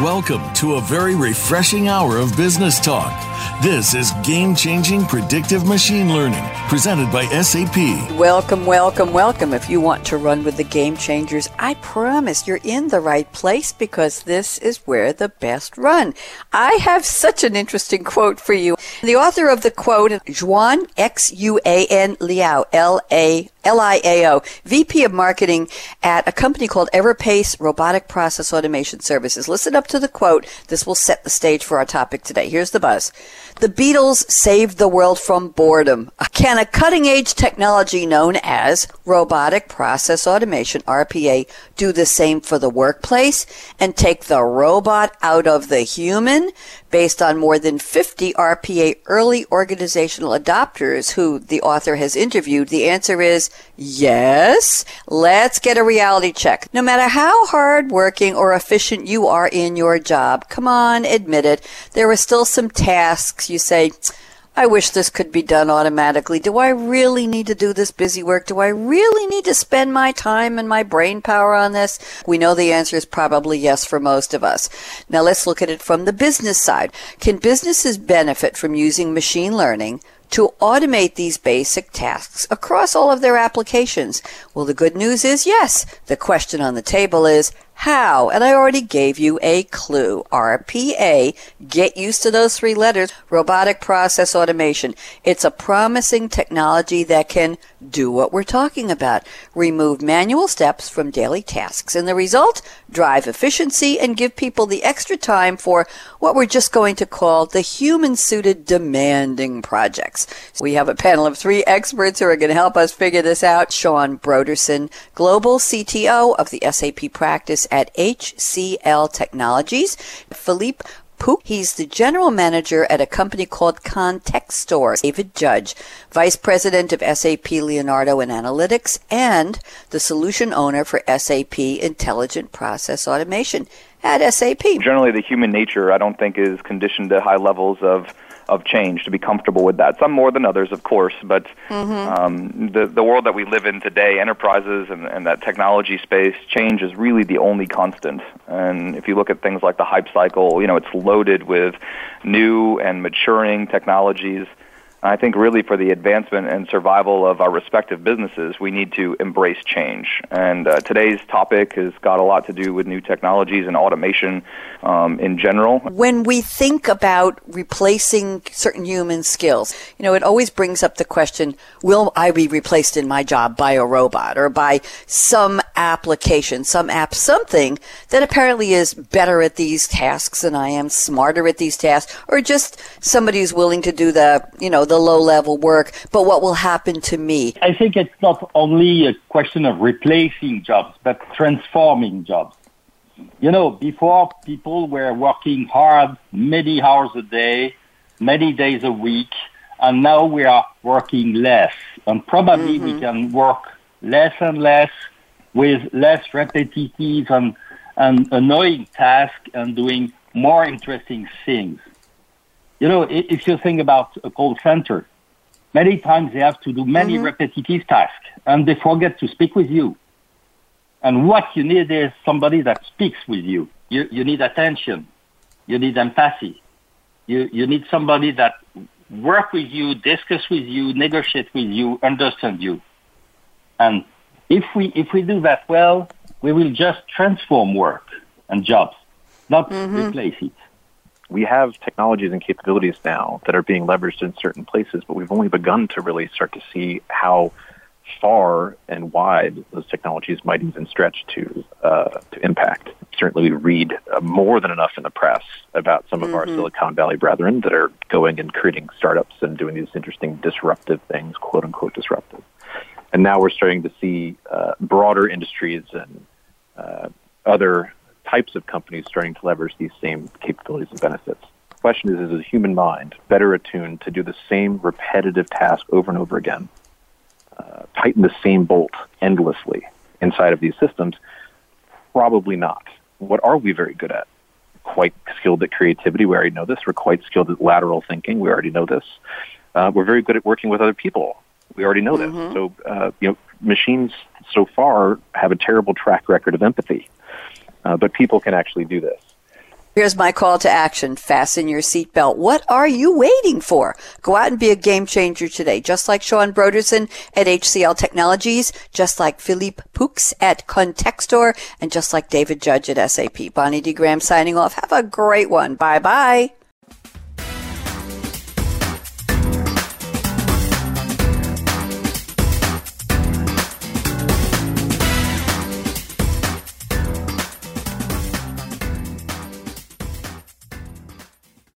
Welcome to a very refreshing hour of business talk. This is Game Changing Predictive Machine Learning, presented by SAP. Welcome, welcome, welcome. If you want to run with the game changers, I promise you're in the right place because this is where the best run. I have such an interesting quote for you. The author of the quote, Xuan X U A N Liao, L A L-I-A-O, VP of Marketing at a company called Everpace Robotic Process Automation Services. Listen up to the quote. This will set the stage for our topic today. Here's the buzz. The Beatles saved the world from boredom. Can a cutting edge technology known as robotic process automation, RPA, do the same for the workplace and take the robot out of the human? Based on more than 50 RPA early organizational adopters who the author has interviewed, the answer is yes. Let's get a reality check. No matter how hardworking or efficient you are in your job, come on, admit it, there are still some tasks you say, I wish this could be done automatically. Do I really need to do this busy work? Do I really need to spend my time and my brain power on this? We know the answer is probably yes for most of us. Now let's look at it from the business side. Can businesses benefit from using machine learning to automate these basic tasks across all of their applications? Well, the good news is yes. The question on the table is how? And I already gave you a clue. RPA. Get used to those three letters. Robotic process automation. It's a promising technology that can do what we're talking about. Remove manual steps from daily tasks. And the result? Drive efficiency and give people the extra time for what we're just going to call the human suited demanding projects. We have a panel of three experts who are going to help us figure this out. Sean Broderson, Global CTO of the SAP practice at HCL Technologies. Philippe He's the general manager at a company called Contextor. David Judge, vice president of SAP Leonardo and Analytics, and the solution owner for SAP Intelligent Process Automation at SAP. Generally, the human nature, I don't think, is conditioned to high levels of of change to be comfortable with that. Some more than others, of course, but mm-hmm. um, the the world that we live in today, enterprises and, and that technology space, change is really the only constant. And if you look at things like the hype cycle, you know, it's loaded with new and maturing technologies I think really for the advancement and survival of our respective businesses, we need to embrace change. And uh, today's topic has got a lot to do with new technologies and automation um, in general. When we think about replacing certain human skills, you know, it always brings up the question, will I be replaced in my job by a robot or by some application, some app, something that apparently is better at these tasks than I am, smarter at these tasks, or just somebody who's willing to do the, you know, the low level work, but what will happen to me? I think it's not only a question of replacing jobs, but transforming jobs. You know, before people were working hard many hours a day, many days a week, and now we are working less. And probably mm-hmm. we can work less and less with less repetitive and, and annoying tasks and doing more interesting things. You know, if you think about a call center, many times they have to do many mm-hmm. repetitive tasks and they forget to speak with you. And what you need is somebody that speaks with you. You, you need attention. You need empathy. You, you need somebody that work with you, discuss with you, negotiate with you, understand you. And if we, if we do that well, we will just transform work and jobs, not mm-hmm. replace it we have technologies and capabilities now that are being leveraged in certain places, but we've only begun to really start to see how far and wide those technologies might even stretch to uh, to impact. Certainly, we read uh, more than enough in the press about some of mm-hmm. our Silicon Valley brethren that are going and creating startups and doing these interesting disruptive things, quote unquote disruptive. And now we're starting to see uh, broader industries and uh, other types of companies starting to leverage these same capabilities and benefits. The question is, is the human mind better attuned to do the same repetitive task over and over again, uh, tighten the same bolt endlessly inside of these systems? Probably not. What are we very good at? Quite skilled at creativity. We already know this. We're quite skilled at lateral thinking. We already know this. Uh, we're very good at working with other people. We already know mm-hmm. this. So, uh, you know, machines so far have a terrible track record of empathy uh, but people can actually do this. Here's my call to action. Fasten your seatbelt. What are you waiting for? Go out and be a game changer today, just like Sean Broderson at HCL Technologies, just like Philippe Poux at Contextor, and just like David Judge at SAP. Bonnie D. Graham signing off. Have a great one. Bye bye.